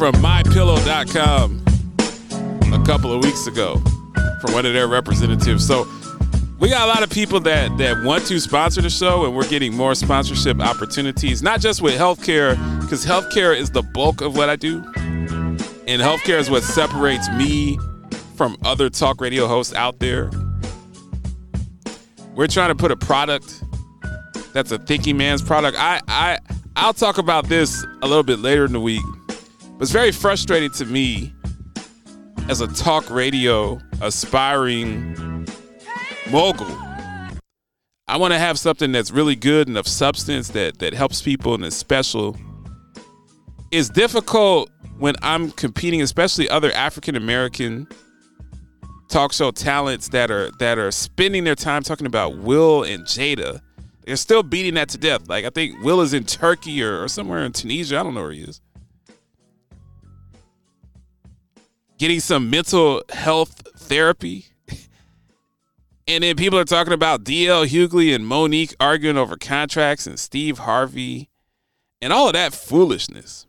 from mypillow.com a couple of weeks ago from one of their representatives. So we got a lot of people that that want to sponsor the show, and we're getting more sponsorship opportunities. Not just with healthcare, because healthcare is the bulk of what I do, and healthcare is what separates me from other talk radio hosts out there. We're trying to put a product that's a thinking man's product. I I I'll talk about this a little bit later in the week. But it's very frustrating to me as a talk radio aspiring mogul. I want to have something that's really good and of substance that that helps people and is special. It's difficult when I'm competing, especially other African American talk show talents that are that are spending their time talking about Will and Jada. They're still beating that to death. Like I think Will is in Turkey or, or somewhere in Tunisia. I don't know where he is. Getting some mental health therapy. and then people are talking about DL Hughley and Mo'Nique arguing over contracts and Steve Harvey and all of that foolishness.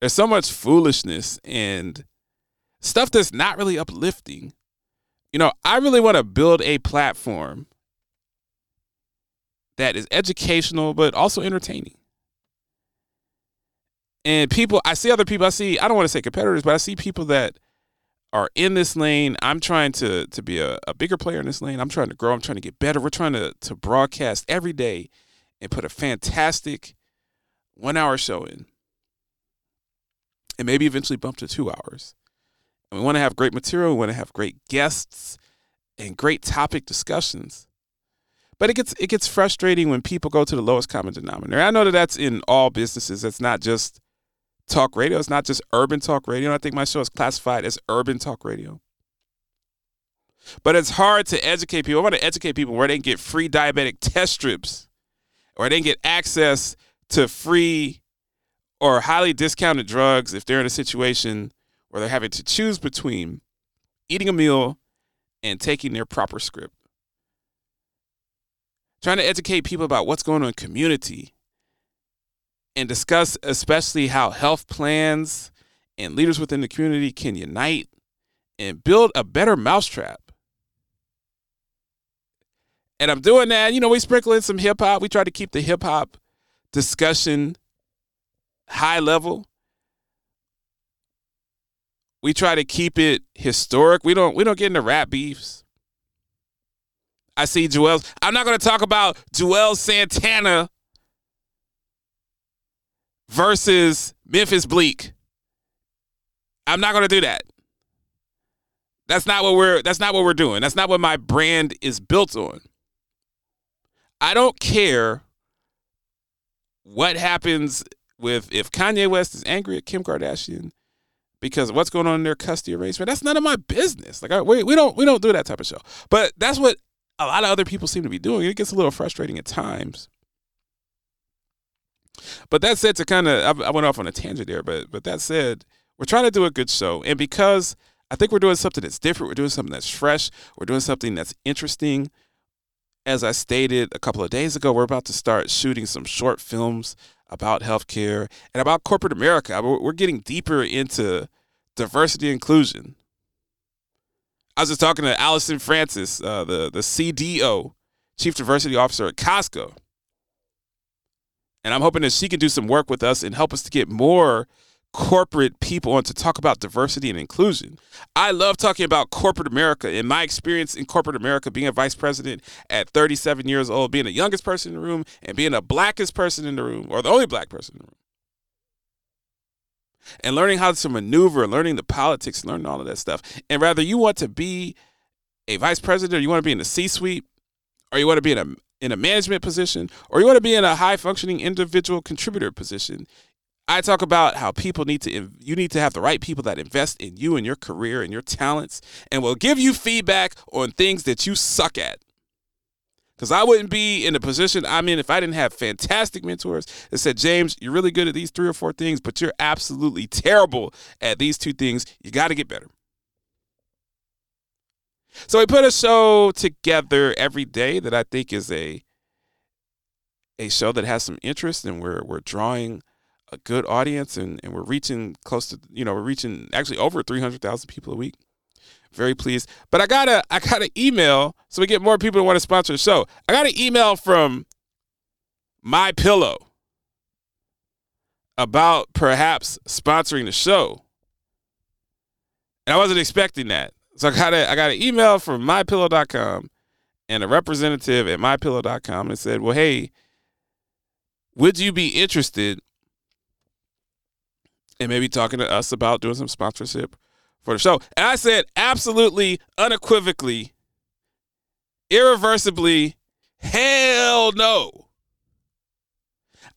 There's so much foolishness and stuff that's not really uplifting. You know, I really want to build a platform that is educational but also entertaining. And people, I see other people, I see, I don't want to say competitors, but I see people that are in this lane. I'm trying to to be a, a bigger player in this lane. I'm trying to grow. I'm trying to get better. We're trying to to broadcast every day and put a fantastic one hour show in. And maybe eventually bump to two hours. And we want to have great material. We want to have great guests and great topic discussions. But it gets it gets frustrating when people go to the lowest common denominator. I know that that's in all businesses. That's not just talk radio. It's not just urban talk radio. I think my show is classified as urban talk radio. But it's hard to educate people. I want to educate people where they can get free diabetic test strips, or they can get access to free or highly discounted drugs if they're in a situation where they're having to choose between eating a meal and taking their proper script. Trying to educate people about what's going on in community and discuss especially how health plans and leaders within the community can unite and build a better mousetrap. And I'm doing that. You know, we sprinkle in some hip hop. We try to keep the hip hop discussion high level. We try to keep it historic. We don't we don't get into rap beefs. I see Juelz. I'm not going to talk about Juelz Santana versus Memphis Bleek. I'm not going to do that. That's not what we're that's not what we're doing. That's not what my brand is built on. I don't care what happens with if Kanye West is angry at Kim Kardashian because what's going on in their custody arrangement. That's none of my business. Like I, we, we don't we don't do that type of show. But that's what a lot of other people seem to be doing. It gets a little frustrating at times. But that said, to kind of I, went off on a tangent there. But but that said, we're trying to do a good show, and because I think we're doing something that's different, we're doing something that's fresh, we're doing something that's interesting. As I stated a couple of days ago, we're about to start shooting some short films about healthcare and about corporate America. We're getting deeper into diversity inclusion. I was just talking to Allison Francis, uh, the the CDO, Chief Diversity Officer at Costco, and I'm hoping that she can do some work with us and help us to get more corporate people on to talk about diversity and inclusion. I love talking about corporate America. In my experience in corporate America, being a vice president at 37 years old, being the youngest person in the room, and being the blackest person in the room, or the only black person in the room and learning how to maneuver, learning the politics, learning all of that stuff. And rather you want to be a vice president, or you want to be in the C-suite, or you want to be in a in a management position, or you want to be in a high functioning individual contributor position. I talk about how people need to you need to have the right people that invest in you and your career and your talents and will give you feedback on things that you suck at. Because I wouldn't be in the position I'm in if I didn't have fantastic mentors that said, James, you're really good at these three or four things, but you're absolutely terrible at these two things. You got to get better. So we put a show together every day that I think is a a show that has some interest and we're we're drawing a good audience and, and we're reaching close to you know we're reaching actually over 300,000 people a week. Very pleased. But I got a I got an email so we get more people to want to sponsor the show. I got an email from My Pillow about perhaps sponsoring the show. And I wasn't expecting that. So I got a I got an email from mypillow.com and a representative at mypillow.com and said, "Well, hey, would you be interested in maybe talking to us about doing some sponsorship for the show?" And I said, "Absolutely, unequivocally, irreversibly, hell no."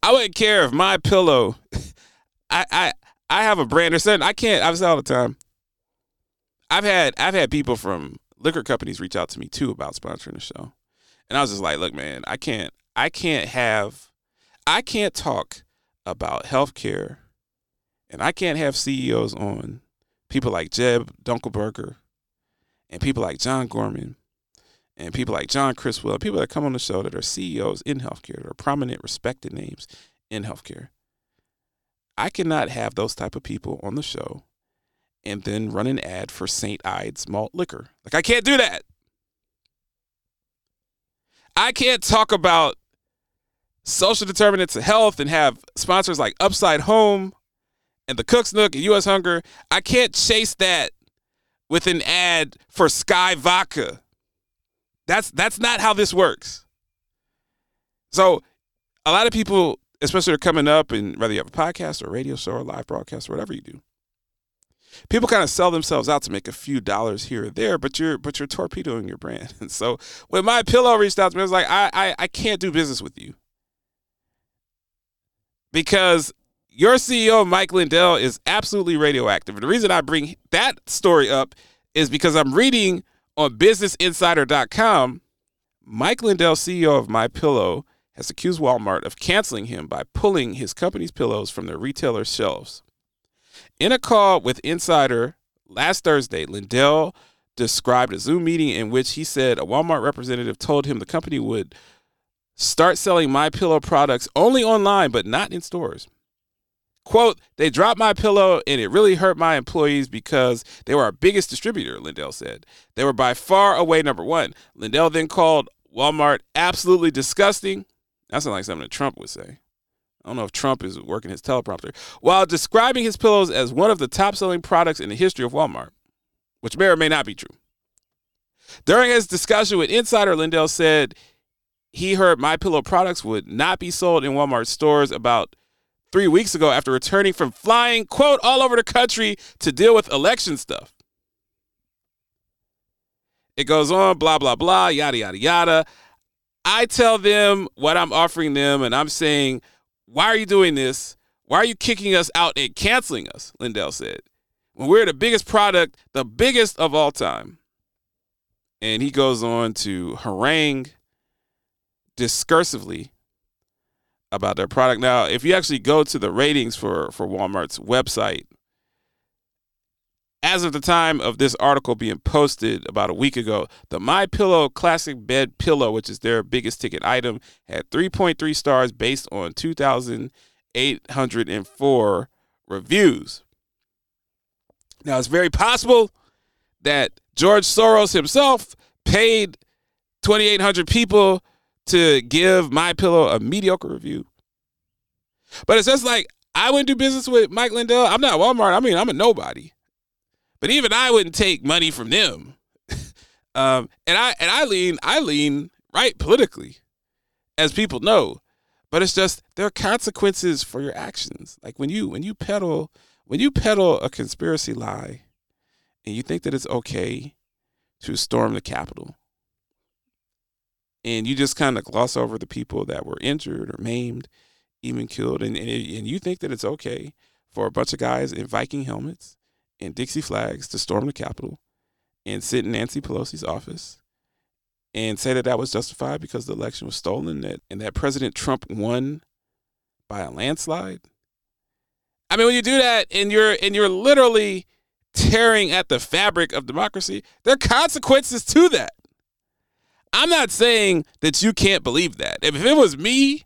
I wouldn't care if my pillow I I I have a brand or something. I can't I've said all the time. I've had I've had people from liquor companies reach out to me too about sponsoring the show. And I was just like, look, man, I can't I can't have I can't talk about healthcare and I can't have CEOs on people like Jeb Dunkelberger and people like John Gorman and people like John Criswell, people that come on the show that are CEOs in healthcare, that are prominent, respected names in healthcare. I cannot have those type of people on the show and then run an ad for St. Ides malt liquor. Like I can't do that. I can't talk about social determinants of health and have sponsors like Upside Home and the Cook's Nook and US Hunger. I can't chase that with an ad for Skyy Vodka. That's that's not how this works. So a lot of people, especially are coming up and whether you have a podcast or a radio show or a live broadcast or whatever you do, people kind of sell themselves out to make a few dollars here or there, but you're but you're torpedoing your brand. And so when my pillow reached out to me, I was like, I I, I can't do business with you. Because your CEO, Mike Lindell, is absolutely radioactive. And the reason I bring that story up is because I'm reading on businessinsider.com, Mike Lindell, CEO of My Pillow, has accused Walmart of canceling him by pulling his company's pillows from their retailer shelves. In a call with Insider last Thursday, Lindell described a Zoom meeting in which he said a Walmart representative told him the company would start selling My Pillow products only online but not in stores. Quote, they dropped my pillow and it really hurt my employees because they were our biggest distributor, Lindell said. They were by far away number one. Lindell then called Walmart absolutely disgusting. That sounds like something that Trump would say. I don't know if Trump is working his teleprompter. While describing his pillows as one of the top selling products in the history of Walmart, which may or may not be true. During his discussion with Insider, Lindell said he heard My Pillow products would not be sold in Walmart stores about three weeks ago after returning from flying, quote, all over the country to deal with election stuff. It goes on, blah, blah, blah, yada, yada, yada. I tell them what I'm offering them, and I'm saying, why are you doing this? Why are you kicking us out and canceling us? Lindell said. When we're the biggest product, the biggest of all time. And he goes on to harangue discursively about their product. Now, if you actually go to the ratings for for Walmart's website, as of the time of this article being posted about a week ago, the My Pillow Classic Bed Pillow, which is their biggest ticket item, had 3.3 stars based on 2,804 reviews. Now, it's very possible that George Soros himself paid 2,800 people to give My Pillow a mediocre review. But it's just like I wouldn't do business with Mike Lindell. I'm not Walmart. I mean, I'm a nobody. But even I wouldn't take money from them. um, and I and I lean I lean right politically, as people know. But it's just there are consequences for your actions. Like when you when you peddle when you peddle a conspiracy lie, and you think that it's okay to storm the Capitol, and you just kind of gloss over the people that were injured or maimed, even killed, and, and and you think that it's okay for a bunch of guys in Viking helmets and Dixie flags to storm the Capitol and sit in Nancy Pelosi's office and say that that was justified because the election was stolen and that, and that President Trump won by a landslide. I mean, when you do that and you're and you're literally tearing at the fabric of democracy, there are consequences to that. I'm not saying that you can't believe that. If it was me,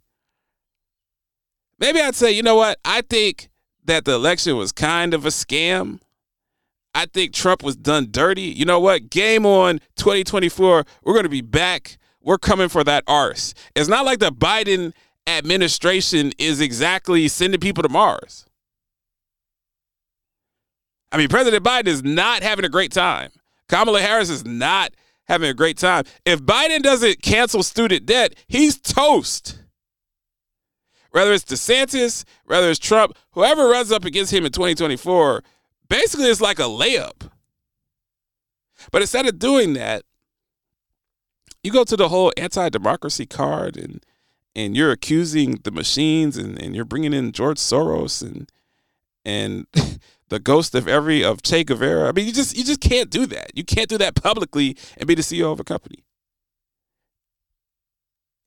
maybe I'd say, you know what? I think that the election was kind of a scam. I think Trump was done dirty. You know what? Game on 2024. We're going to be back. We're coming for that arse. It's not like the Biden administration is exactly sending people to Mars. I mean, President Biden is not having a great time. Kamala Harris is not having a great time. If Biden doesn't cancel student debt, he's toast. Whether it's DeSantis, whether it's Trump, whoever runs up against him in 2024, basically it's like a layup. But instead of doing that, you go to the whole anti-democracy card and and you're accusing the machines and, and you're bringing in George Soros and and the ghost of every of Che Guevara. I mean, you just you just can't do that. You can't do that publicly and be the CEO of a company.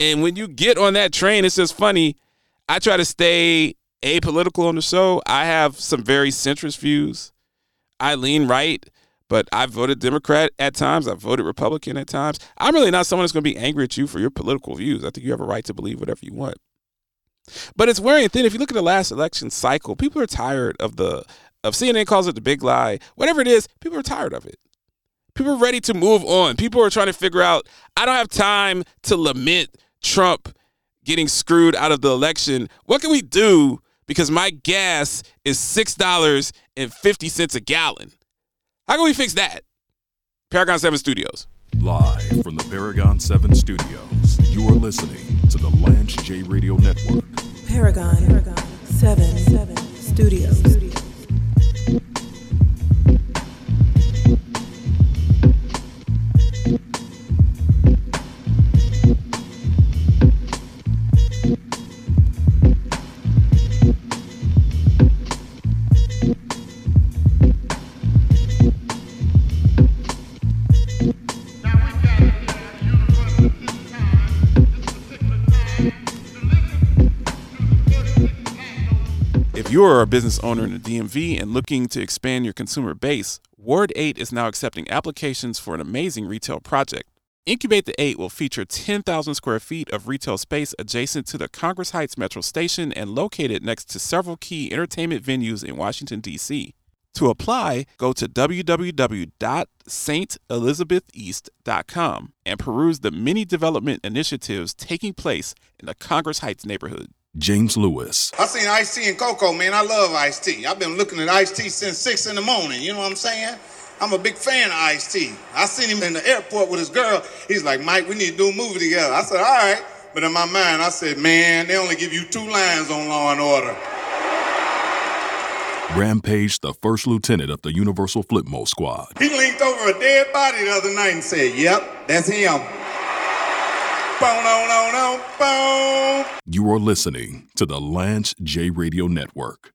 And when you get on that train, it's just funny. I try to stay apolitical on the show. I have some very centrist views. I lean right, but I voted Democrat at times. I voted Republican at times. I'm really not someone that's going to be angry at you for your political views. I think you have a right to believe whatever you want. But it's wearing thin. If you look at the last election cycle, people are tired of the of CNN calls it the big lie. Whatever it is, people are tired of it. People are ready to move on. People are trying to figure out. I don't have time to lament Trump getting screwed out of the election. What can we do? Because my gas is six dollars and fifty cents a gallon. How can we fix that? Paragon Seven Studios. Live from the Paragon 7 studios, you are listening to the Lance J Radio Network. Paragon, Paragon 7, 7 Studios. If you are a business owner in the DMV and looking to expand your consumer base, Ward 8 is now accepting applications for an amazing retail project. Incubate the 8 will feature 10,000 square feet of retail space adjacent to the Congress Heights Metro Station and located next to several key entertainment venues in Washington, D.C. To apply, go to www.stelizabeth.east.com and peruse the many development initiatives taking place in the Congress Heights neighborhood. James Lewis, I seen Ice T and Coco, man. I love Ice T. I've been looking at Ice T since six in the morning. You know what I'm saying? I'm a big fan of Ice T. I seen him in the airport with his girl. He's like, Mike, we need to do a movie together. I said, all right. But in my mind, I said, man, they only give you two lines on Law and Order. Rampage, the first lieutenant of the Universal Flipmode Squad. He linked over a dead body the other night and said, yep, that's him. You are listening to the Lance J Radio Network.